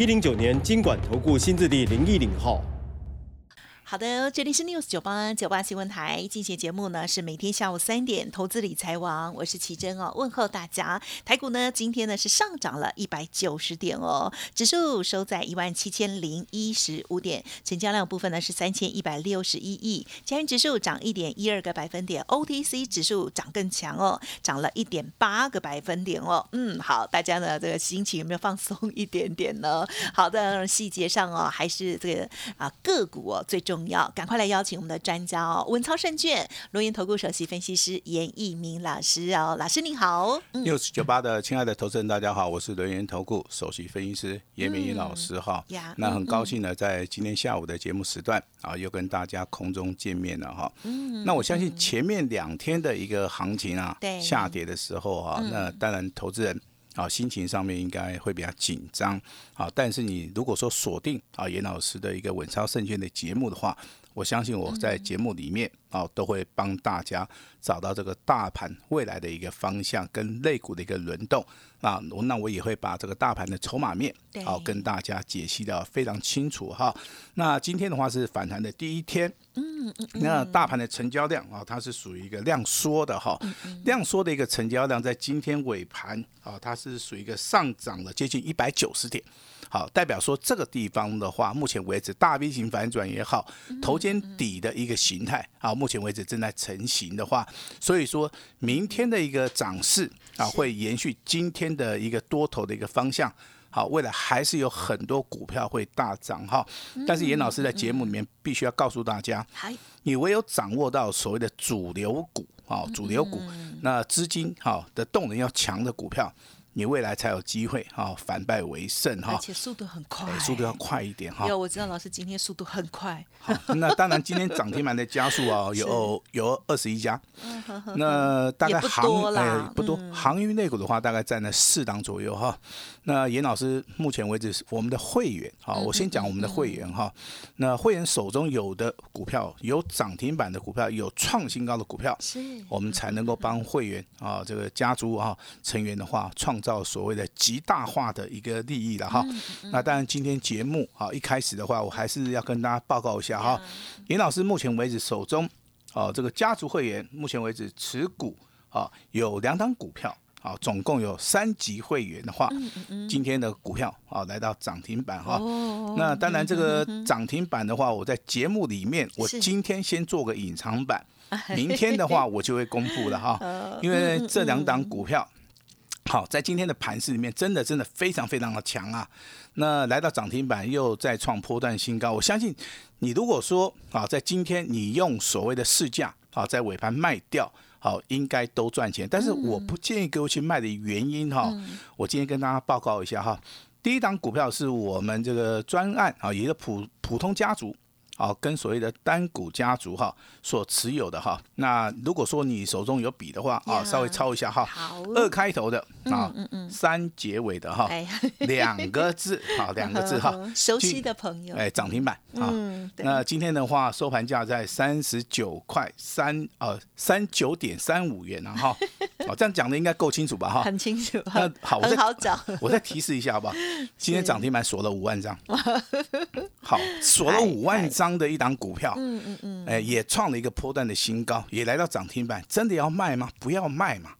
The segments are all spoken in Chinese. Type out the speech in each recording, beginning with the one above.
一零九年金管投顾新字第零一零号。好的，这里是 News 九八九八新闻台，进行节目呢是每天下午三点，投资理财王，我是奇珍哦，问候大家。台股呢今天呢是上涨了一百九十点哦，指数收在一万七千零一十五点，成交量部分呢是三千一百六十一亿，加元指数涨一点一二个百分点，OTC 指数涨更强哦，涨了一点八个百分点哦。嗯，好，大家呢这个心情有没有放松一点点呢？好的，细节上哦还是这个啊个股哦最重。要赶快来邀请我们的专家哦，文超胜券罗源投顾首席分析师严义明老师哦，老师您好。六十九八的亲爱的投资人，大家好，我是罗源投顾首席分析师严明老师哈。那很高兴呢，在今天下午的节目时段啊，又跟大家空中见面了哈。嗯。那我相信前面两天的一个行情啊，下跌的时候啊，那当然投资人。啊，心情上面应该会比较紧张。啊，但是你如果说锁定啊严老师的一个稳操胜券的节目的话，我相信我在节目里面啊都会帮大家找到这个大盘未来的一个方向跟类股的一个轮动。啊，我那我也会把这个大盘的筹码面好跟大家解析的非常清楚哈。那今天的话是反弹的第一天。嗯嗯，那大盘的成交量啊，它是属于一个量缩的哈，量缩的一个成交量，在今天尾盘啊，它是属于一个上涨了接近一百九十点，好，代表说这个地方的话，目前为止大 V 型反转也好，头肩底的一个形态啊，目前为止正在成型的话，所以说明天的一个涨势啊，会延续今天的一个多头的一个方向。好，未来还是有很多股票会大涨哈，但是严老师在节目里面必须要告诉大家，你唯有掌握到所谓的主流股啊，主流股，那资金哈的动能要强的股票。你未来才有机会哈反败为胜哈，而且速度很快，速度要快一点哈。有我知道老师今天速度很快。好，那当然今天涨停板的加速啊，有有二十一家。那大概行哎不多，航运类股的话大概占了四档左右哈。那严老师目前为止我们的会员哈，我先讲我们的会员哈。那会员手中有的股票有涨停板的股票，有创新高的股票，是，我们才能够帮会员啊这个家族啊成员的话创。造所谓的极大化的一个利益了哈，那当然今天节目啊一开始的话，我还是要跟大家报告一下哈，严老师目前为止手中哦这个家族会员目前为止持股啊有两档股票啊，总共有三级会员的话，今天的股票啊来到涨停板哈，那当然这个涨停板的话，我在节目里面我今天先做个隐藏版，明天的话我就会公布了哈，因为这两档股票。好，在今天的盘市里面，真的真的非常非常的强啊！那来到涨停板又再创波段新高，我相信你如果说啊，在今天你用所谓的市价啊，在尾盘卖掉，好，应该都赚钱。但是我不建议各位去卖的原因哈，我今天跟大家报告一下哈，第一档股票是我们这个专案啊，一个普普通家族。好，跟所谓的单股家族哈所持有的哈，那如果说你手中有笔的话啊，稍微抄一下哈，二开头的啊，三结尾的哈，两个字好，两个字哈，熟悉的朋友，哎，涨停板啊，那今天的话收盘价在三十九块三呃三九点三五元啊哈，哦，这样讲的应该够清楚吧哈，很清楚，那好，很好找，我再提示一下好不好？今天涨停板锁了五万张，好，锁了五万张。的一档股票，嗯嗯嗯，哎，也创了一个波段的新高，也来到涨停板，真的要卖吗？不要卖嘛。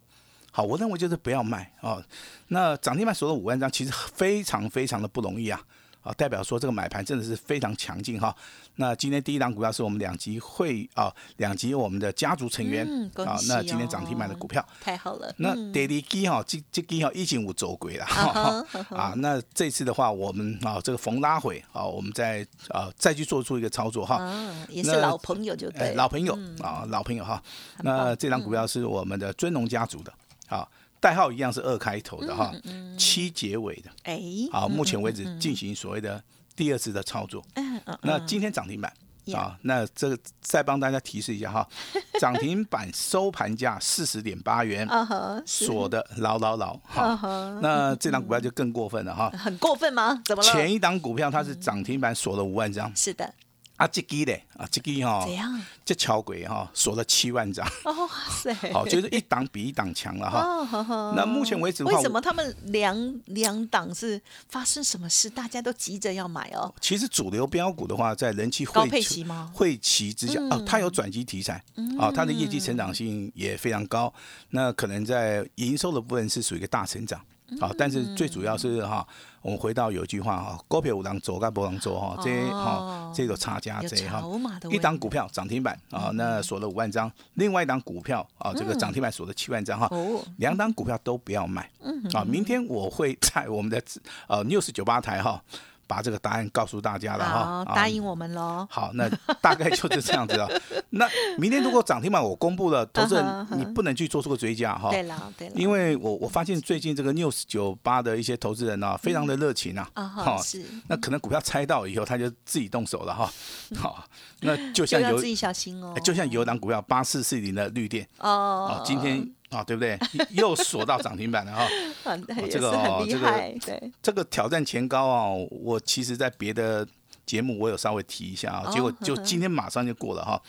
好，我认为就是不要卖哦。那涨停板锁了五万张，其实非常非常的不容易啊。啊，代表说这个买盘真的是非常强劲哈。那今天第一档股票是我们两级会啊，两级我们的家族成员啊。那今天涨停板的股票太好了。那 Daily 基哈，这这基哈已经五走鬼了哈。啊，那这次的话，我们啊这个逢拉回啊，我们再啊再去做出一个操作哈。也是老朋友就对。老朋友啊，老朋友哈。那这张股票是我们的尊龙家族的啊。代号一样是二开头的哈，七结尾的。哎，好，目前为止进行所谓的第二次的操作。嗯嗯。那今天涨停板啊，那这个再帮大家提示一下哈，涨停板收盘价四十点八元，锁的牢牢牢。哈，那这档股票就更过分了哈。很过分吗？怎么了？前一档股票它是涨停板锁了五万张。是的。啊，这支嘞，啊，这支哈，怎样？这桥轨哈，锁了七万张。哇塞！好，就是一档比一档强了哈。那目前为止，为什么他们两两档是发生什么事？大家都急着要买哦。其实主流标股的话，在人气汇齐吗？汇齐之下啊，它有转机题材啊，它的业绩成长性也非常高。那可能在营收的部分是属于一个大成长。好，但是最主要是哈，我们回到有一句话哈，股票有人做，跟不能做哈，这哈这个差价这哈，一档股票涨停板啊，那锁了五万张，另外一档股票啊，这个涨停板锁了七万张哈，两档股票都不要卖，啊，明天我会在我们的 呃 news 九八台哈。把这个答案告诉大家了哈，答应我们喽。好，那大概就是这样子了。那明天如果涨停板我公布了，投资人你不能去做出个追加哈。对了，对了。因为我我发现最近这个 news 九八的一些投资人呢，非常的热情啊。啊是。那可能股票猜到以后，他就自己动手了哈。好，那就像有自己小心哦。就像有档股票八四四零的绿电哦，今天。啊，对不对？又锁到涨停板了哈，这个哦，这个对，这个挑战前高啊，我其实在别的节目我有稍微提一下啊，结果就今天马上就过了哈。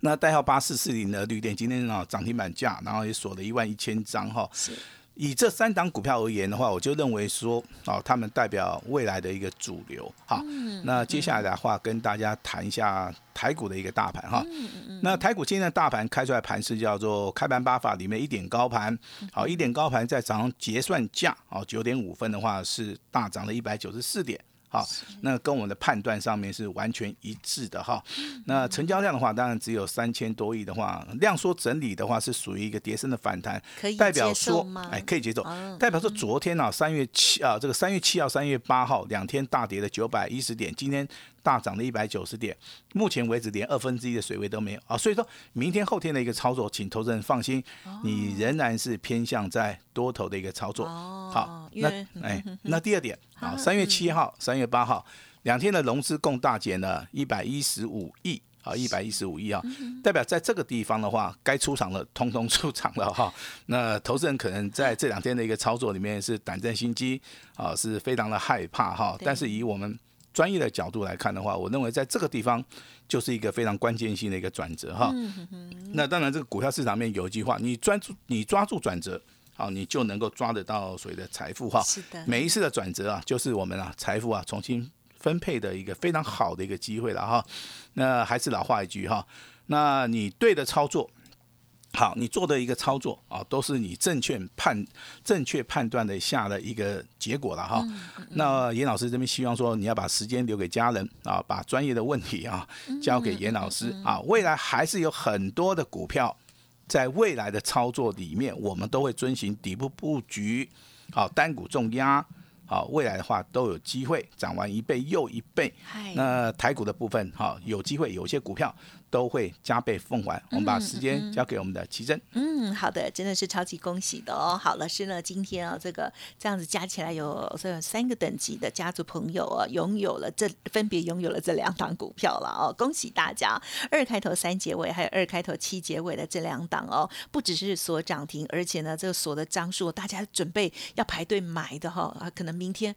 那代号八四四零的绿电今天啊涨停板价，然后也锁了一万一千张哈。以这三档股票而言的话，我就认为说，哦，他们代表未来的一个主流。好，那接下来的话跟大家谈一下台股的一个大盘哈。那台股今天的大盘开出来盘是叫做开盘八法里面一点高盘，好，一点高盘在早上结算价，哦，九点五分的话是大涨了一百九十四点。好，那跟我们的判断上面是完全一致的哈。那成交量的话，当然只有三千多亿的话，量缩整理的话是属于一个跌升的反弹，代表说，哎，可以接受。代表说昨天啊，三月七啊，这个三月七号、三月八号两天大跌的九百一十点，今天。大涨了一百九十点，目前为止连二分之一的水位都没有啊，所以说明天后天的一个操作，请投资人放心，你仍然是偏向在多头的一个操作。好，那哎，那第二点，好，三月七号、三月八号两天的融资共大减了一百一十五亿啊，一百一十五亿啊，代表在这个地方的话，该出场的通通 出场了哈。那投资人可能在这两天的一个操作里面是胆战心惊啊，是非常的害怕哈。但是以我们专业的角度来看的话，我认为在这个地方就是一个非常关键性的一个转折哈。那当然，这个股票市场面有一句话，你专注你抓住转折，好，你就能够抓得到所谓的财富哈。是的，每一次的转折啊，就是我们啊财富啊重新分配的一个非常好的一个机会了哈。那还是老话一句哈，那你对的操作。好，你做的一个操作啊，都是你正确判、正确判断的下的一个结果了哈。那严老师这边希望说，你要把时间留给家人啊，把专业的问题啊交给严老师啊。未来还是有很多的股票，在未来的操作里面，我们都会遵循底部布局，好单股重压，好未来的话都有机会涨完一倍又一倍。那台股的部分，好有机会有些股票。都会加倍奉还。我们把时间交给我们的奇珍。嗯，好的，真的是超级恭喜的哦。好，老师呢，今天啊，这个这样子加起来有这三个等级的家族朋友啊，拥有了这分别拥有了这两档股票了哦，恭喜大家！二开头三结尾，还有二开头七结尾的这两档哦，不只是锁涨停，而且呢，这个锁的张数，大家准备要排队买的哈啊，可能明天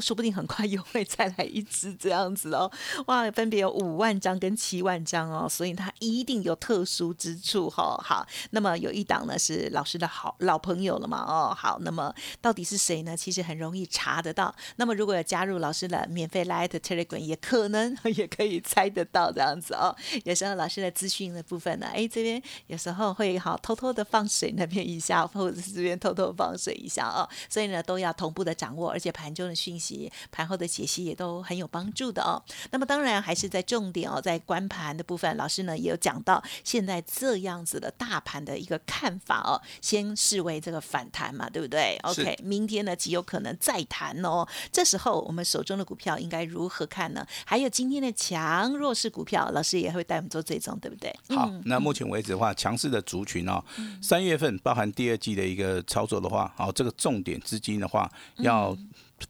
说不定很快又会再来一只这样子哦。哇，分别有五万张跟七万张哦。所以它一定有特殊之处哈。好，那么有一档呢是老师的好老朋友了嘛？哦，好，那么到底是谁呢？其实很容易查得到。那么如果有加入老师的免费 Light Telegram，也可能 也可以猜得到这样子哦。有时候老师的资讯的部分呢，哎，这边有时候会好偷偷的放水那边一下，或者是这边偷偷放水一下哦。所以呢，都要同步的掌握，而且盘中的讯息、盘后的解析也都很有帮助的哦。那么当然还是在重点哦，在关盘的部分。老师呢也有讲到，现在这样子的大盘的一个看法哦，先视为这个反弹嘛，对不对？OK，明天呢极有可能再弹哦。这时候我们手中的股票应该如何看呢？还有今天的强弱势股票，老师也会带我们做追踪，对不对？好，那目前为止的话，强势的族群哦，三月份包含第二季的一个操作的话，好，这个重点资金的话要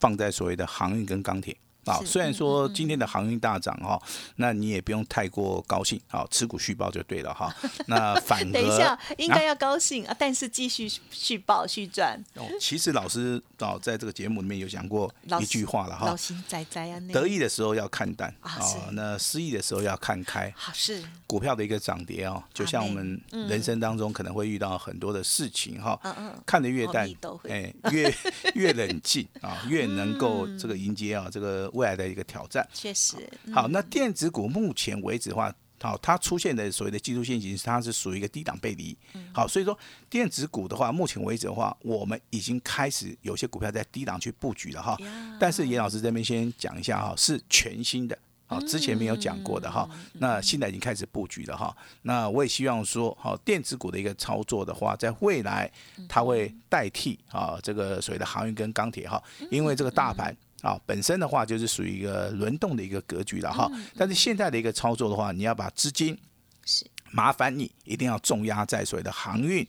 放在所谓的航运跟钢铁。啊，虽然说今天的航运大涨哈，那你也不用太过高兴，好，持股续报就对了哈。那反等一下应该要高兴啊，但是继续续报续赚。哦，其实老师哦，在这个节目里面有讲过一句话了哈，老心仔仔啊，得意的时候要看淡啊，那失意的时候要看开。好是股票的一个涨跌哦，就像我们人生当中可能会遇到很多的事情哈，看得越淡，哎，越越冷静啊，越能够这个迎接啊这个。未来的一个挑战，确实好。那电子股目前为止的话，好，它出现的所谓的技术线型，它是属于一个低档背离。好，所以说电子股的话，目前为止的话，我们已经开始有些股票在低档去布局了哈。但是严老师这边先讲一下哈，是全新的，好，之前没有讲过的哈。那现在已经开始布局了哈。那我也希望说，好，电子股的一个操作的话，在未来它会代替啊这个所谓的航运跟钢铁哈，因为这个大盘。啊，本身的话就是属于一个轮动的一个格局了哈。但是现在的一个操作的话，你要把资金是麻烦你一定要重压在所谓的航运，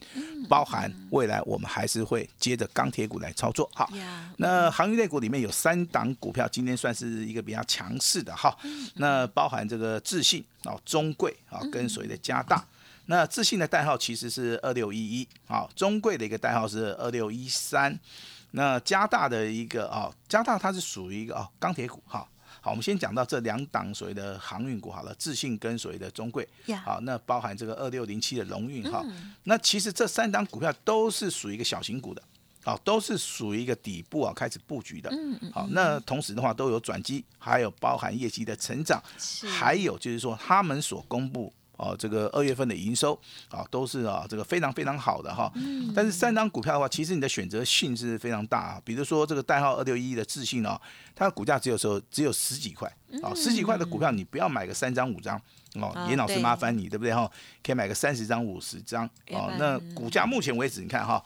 包含未来我们还是会接着钢铁股来操作。好，那航运类股里面有三档股票，今天算是一个比较强势的哈。那包含这个智信啊、中贵啊跟所谓的加大。那智信的代号其实是二六一一，啊，中贵的一个代号是二六一三。那加大的一个啊，加大它是属于一个啊钢铁股哈。好，我们先讲到这两档所谓的航运股好了，智信跟所谓的中贵。好，那包含这个二六零七的龙运哈。那其实这三档股票都是属于一个小型股的，好，都是属于一个底部啊开始布局的。嗯嗯。好，那同时的话都有转机，还有包含业绩的成长，还有就是说他们所公布。哦，这个二月份的营收啊，都是啊，这个非常非常好的哈。嗯。但是三张股票的话，其实你的选择性是非常大啊。比如说这个代号二六一一的智信哦，它的股价只有时候只有十几块啊，十几块的股票你不要买个三张五张哦，严老师麻烦你对不对哈？可以买个三十张五十张哦。那股价目前为止你看哈，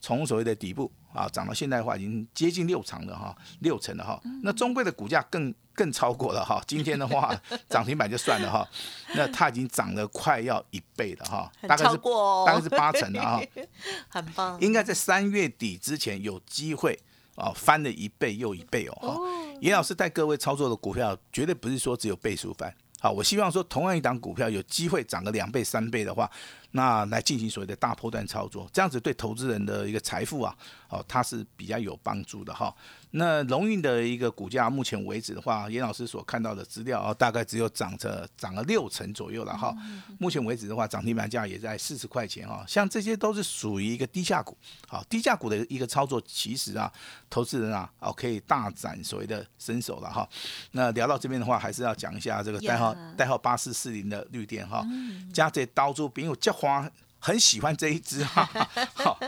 从所谓的底部啊涨到现在的话，已经接近六成了哈，六成了哈。那中贵的股价更。更超过了哈，今天的话 涨停板就算了哈，那它已经涨了快要一倍了哈，大概是大概是八成了哈，很棒，应该在三月底之前有机会啊翻了一倍又一倍哦哈，严老师带各位操作的股票绝对不是说只有倍数翻，好，我希望说同样一档股票有机会涨个两倍三倍的话。那来进行所谓的大波段操作，这样子对投资人的一个财富啊，哦，它是比较有帮助的哈。那龙运的一个股价，目前为止的话，严老师所看到的资料啊，大概只有涨着涨了六成左右了哈。目前为止的话，涨停板价也在四十块钱哈。像这些都是属于一个低价股，好，低价股的一个操作，其实啊，投资人啊，哦，可以大展所谓的身手了哈。那聊到这边的话，还是要讲一下这个代号代号八四四零的绿电哈，加这刀珠并有叫。花很喜欢这一只哈，好，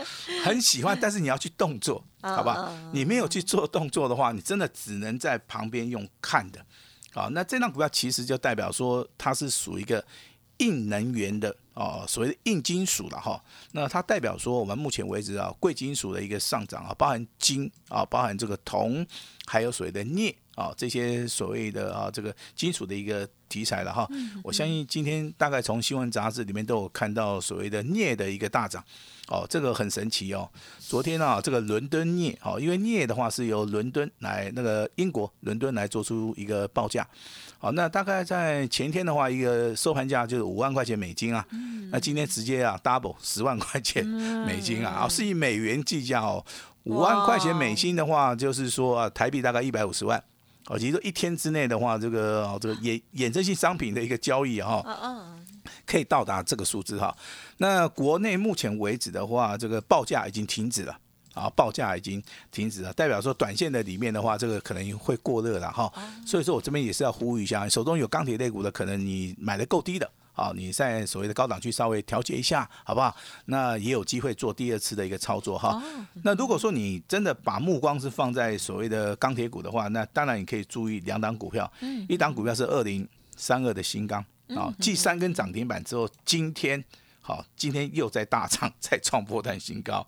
很喜欢，但是你要去动作，好吧？你没有去做动作的话，你真的只能在旁边用看的，好，那这张股票其实就代表说它是属于一个硬能源的哦，所谓的硬金属了哈。那它代表说我们目前为止啊，贵金属的一个上涨啊，包含金啊，包含这个铜，还有所谓的镍。啊，这些所谓的啊，这个金属的一个题材了哈，我相信今天大概从新闻杂志里面都有看到所谓的镍的一个大涨，哦，这个很神奇哦。昨天啊，这个伦敦镍，哦，因为镍的话是由伦敦来那个英国伦敦来做出一个报价，好，那大概在前天的话，一个收盘价就是五万块钱美金啊，那今天直接啊 double 十万块钱美金啊，啊是以美元计价哦，五万块钱美金的话，就是说啊台币大概一百五十万。哦，其实说一天之内的话，这个哦，这个衍衍生性商品的一个交易哈，可以到达这个数字哈。那国内目前为止的话，这个报价已经停止了，啊，报价已经停止了，代表说短线的里面的话，这个可能会过热了哈。所以说我这边也是要呼吁一下，手中有钢铁类股的，可能你买的够低的。好，你在所谓的高档区稍微调节一下，好不好？那也有机会做第二次的一个操作哈。那如果说你真的把目光是放在所谓的钢铁股的话，那当然你可以注意两档股票，一档股票是二零三二的新钢，啊，继三根涨停板之后，今天好，今天又在大涨，再创波段新高。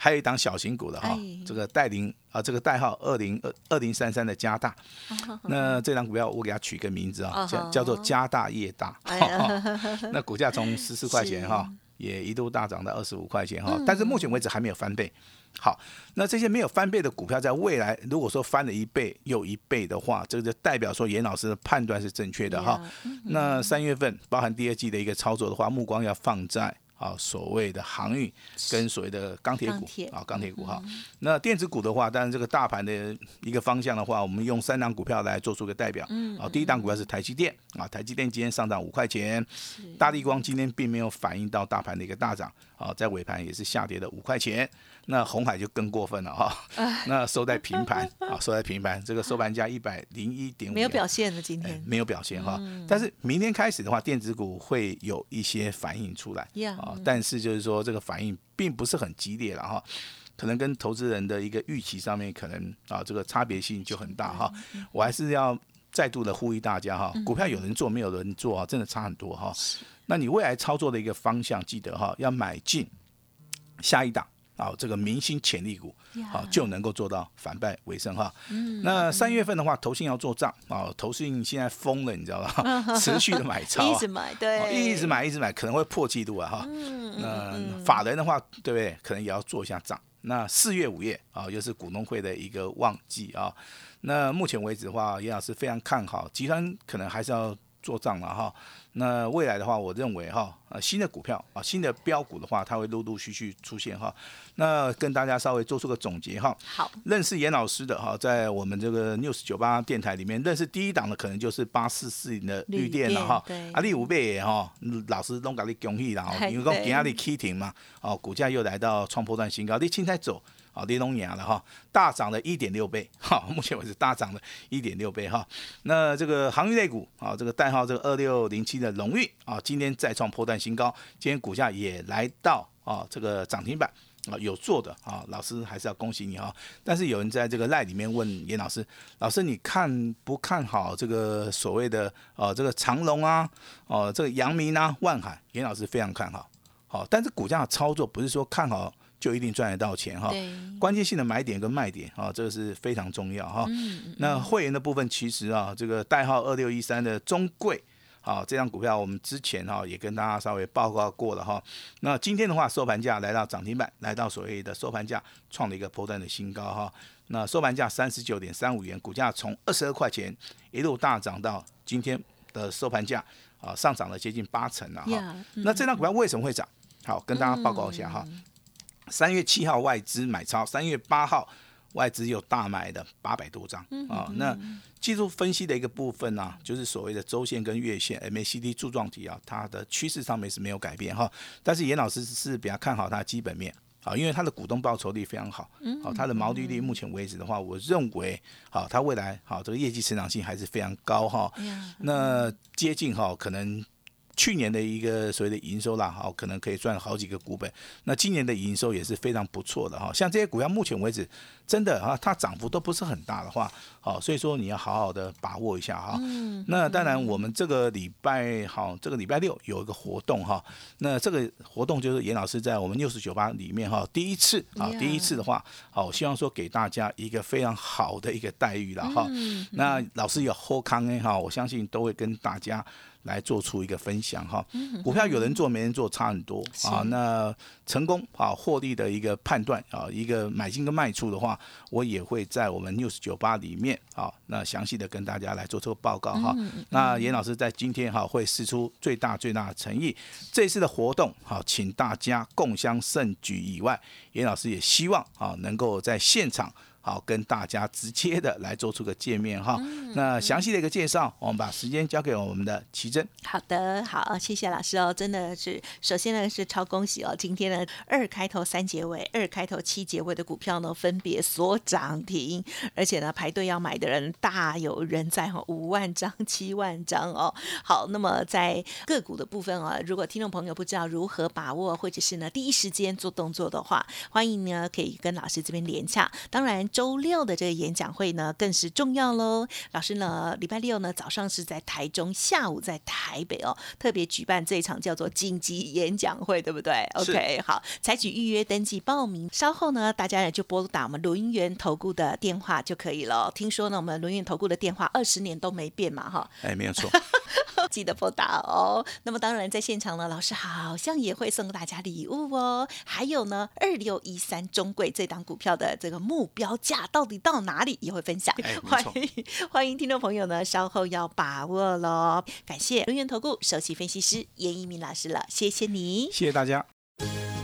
还有一档小型股的哈，这个代零啊，这个代号二零二二零三三的加大，那这档股票我给它取个名字啊，叫叫做加大业大。那股价从十四 块钱哈，也一度大涨到二十五块钱哈，但是目前为止还没有翻倍。好，那这些没有翻倍的股票，在未来如果说翻了一倍又一倍的话，这个就代表说严老师的判断是正确的哈。那三月份包含第二季的一个操作的话，目光要放在。啊，所谓的航运跟所谓的钢铁股啊，钢铁股哈。那电子股的话，当然这个大盘的一个方向的话，我们用三档股票来做出个代表。啊，第一档股票是台积电啊，台积电今天上涨五块钱。大地光今天并没有反映到大盘的一个大涨，啊，在尾盘也是下跌了五块钱。那红海就更过分了哈，那收在平盘啊，收在平盘，这个收盘价一百零一点五，没有表现的今天没有表现哈，但是明天开始的话，电子股会有一些反应出来啊，但是就是说这个反应并不是很激烈了哈，可能跟投资人的一个预期上面可能啊这个差别性就很大哈，我还是要再度的呼吁大家哈，股票有人做没有人做啊，真的差很多哈，那你未来操作的一个方向记得哈，要买进下一档。啊，这个明星潜力股，好就能够做到反败为胜哈。那三月份的话，投信要做账啊，投信现在疯了，你知道吧？持续的买超，一直买，对，一直买，一直买，可能会破纪录啊哈。那法人的话，对不对？可能也要做一下账。那四月、五月啊，又是股东会的一个旺季啊。那目前为止的话，严老师非常看好，集团可能还是要做账了哈。那未来的话，我认为哈，呃，新的股票啊，新的标股的话，它会陆陆续续出现哈。那跟大家稍微做出个总结哈。好，认识严老师的哈，在我们这个 news 九八电台里面，认识第一档的可能就是八四四零的绿电了哈。对。啊，第五倍哈，老师都给你恭喜了哈，因为讲今日起停嘛，哦，股价又来到创破段新高，你青菜走。啊，跌龙牙了哈，大涨了一点六倍，哈，目前为止大涨了一点六倍哈。那这个航运类股啊，这个代号这个二六零七的龙运啊，今天再创破断新高，今天股价也来到啊这个涨停板啊，有做的啊，老师还是要恭喜你哈。但是有人在这个赖里面问严老师，老师你看不看好这个所谓的呃这个长龙啊，哦这个阳明啊，万海，严老师非常看好，好，但是股价的操作不是说看好。就一定赚得到钱哈，关键性的买点跟卖点啊，这个是非常重要哈。那会员的部分其实啊，这个代号二六一三的中贵，好，这张股票我们之前哈也跟大家稍微报告过了哈。那今天的话收盘价来到涨停板，来到所谓的收盘价创了一个波段的新高哈。那收盘价三十九点三五元，股价从二十二块钱一路大涨到今天的收盘价啊，上涨了接近八成了哈。那这张股票为什么会涨？好，跟大家报告一下哈。三月七号外资买超，三月八号外资又大买的八百多张啊。那技术分析的一个部分呢，就是所谓的周线跟月线 MACD 柱状体啊，它的趋势上面是没有改变哈。但是严老师是比较看好它的基本面啊，因为它的股东报酬率非常好，好，它的毛利率目前为止的话，我认为好，它未来好这个业绩成长性还是非常高哈。那接近哈可能。去年的一个所谓的营收啦，好，可能可以赚好几个股本。那今年的营收也是非常不错的哈。像这些股票，目前为止真的啊，它涨幅都不是很大的话，好，所以说你要好好的把握一下哈。那当然，我们这个礼拜好，这个礼拜六有一个活动哈。那这个活动就是严老师在我们六十九八里面哈，第一次啊，第一次的话，好，我希望说给大家一个非常好的一个待遇了哈。那老师有后康呢哈，我相信都会跟大家。来做出一个分享哈，股票有人做没人做差很多啊。那成功啊获利的一个判断啊，一个买进跟卖出的话，我也会在我们 news 九八里面啊，那详细的跟大家来做这个报告哈。那严老师在今天哈会试出最大最大的诚意，这次的活动好，请大家共襄盛举以外，严老师也希望啊能够在现场。好，跟大家直接的来做出个见面哈。那详细的一个介绍，我们把时间交给我们的奇珍。好的，好，谢谢老师哦，真的是，首先呢是超恭喜哦，今天呢二开头三结尾，二开头七结尾的股票呢分别所涨停，而且呢排队要买的人大有人在哈，五万张、七万张哦。好，那么在个股的部分啊，如果听众朋友不知道如何把握，或者是呢第一时间做动作的话，欢迎呢可以跟老师这边连洽。当然。周六的这个演讲会呢，更是重要喽。老师呢，礼拜六呢早上是在台中，下午在台北哦，特别举办这一场叫做紧急演讲会，对不对？OK，好，采取预约登记报名，稍后呢，大家也就拨打我们轮源投顾的电话就可以了。听说呢，我们轮源投顾的电话二十年都没变嘛，哈。哎，没有错。记得拨打哦。那么当然，在现场呢，老师好像也会送大家礼物哦。还有呢，二六一三中贵这档股票的这个目标价到底到哪里，也会分享。欢迎欢迎听众朋友呢，稍后要把握喽。感谢龙源投顾首席分析师严一鸣老师了，谢谢你，谢谢大家。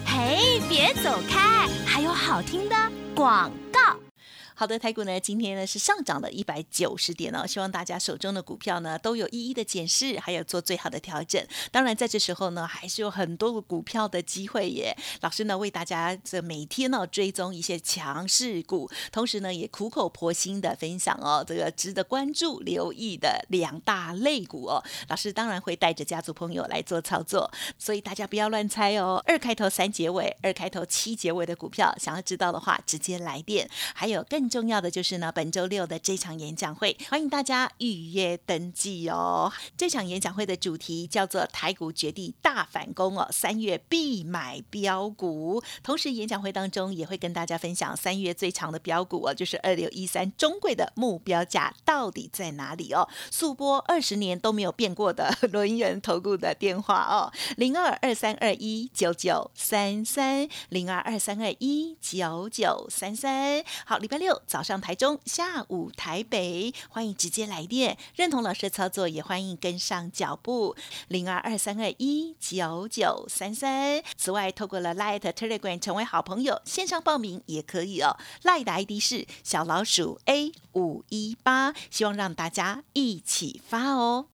嘿，别走开，还有好听的广告。好的，台股呢今天呢是上涨了一百九十点哦，希望大家手中的股票呢都有一一的检视，还有做最好的调整。当然在这时候呢，还是有很多个股票的机会耶。老师呢为大家这每天呢追踪一些强势股，同时呢也苦口婆心的分享哦，这个值得关注、留意的两大类股哦。老师当然会带着家族朋友来做操作，所以大家不要乱猜哦。二开头三结尾，二开头七结尾的股票，想要知道的话，直接来电。还有更。更重要的就是呢，本周六的这场演讲会，欢迎大家预约登记哦。这场演讲会的主题叫做“台股绝地大反攻”哦，三月必买标股。同时，演讲会当中也会跟大家分享三月最长的标股哦，就是二六一三中贵的目标价到底在哪里哦？速播二十年都没有变过的 轮源投顾的电话哦，零二二三二一九九三三零二二三二一九九三三。好，礼拜六。早上台中，下午台北，欢迎直接来电，认同老师的操作，也欢迎跟上脚步，零二二三二一九九三三。此外，透过了 Light Telegram 成为好朋友，线上报名也可以哦。Light 的 ID 是小老鼠 A 五一八，希望让大家一起发哦。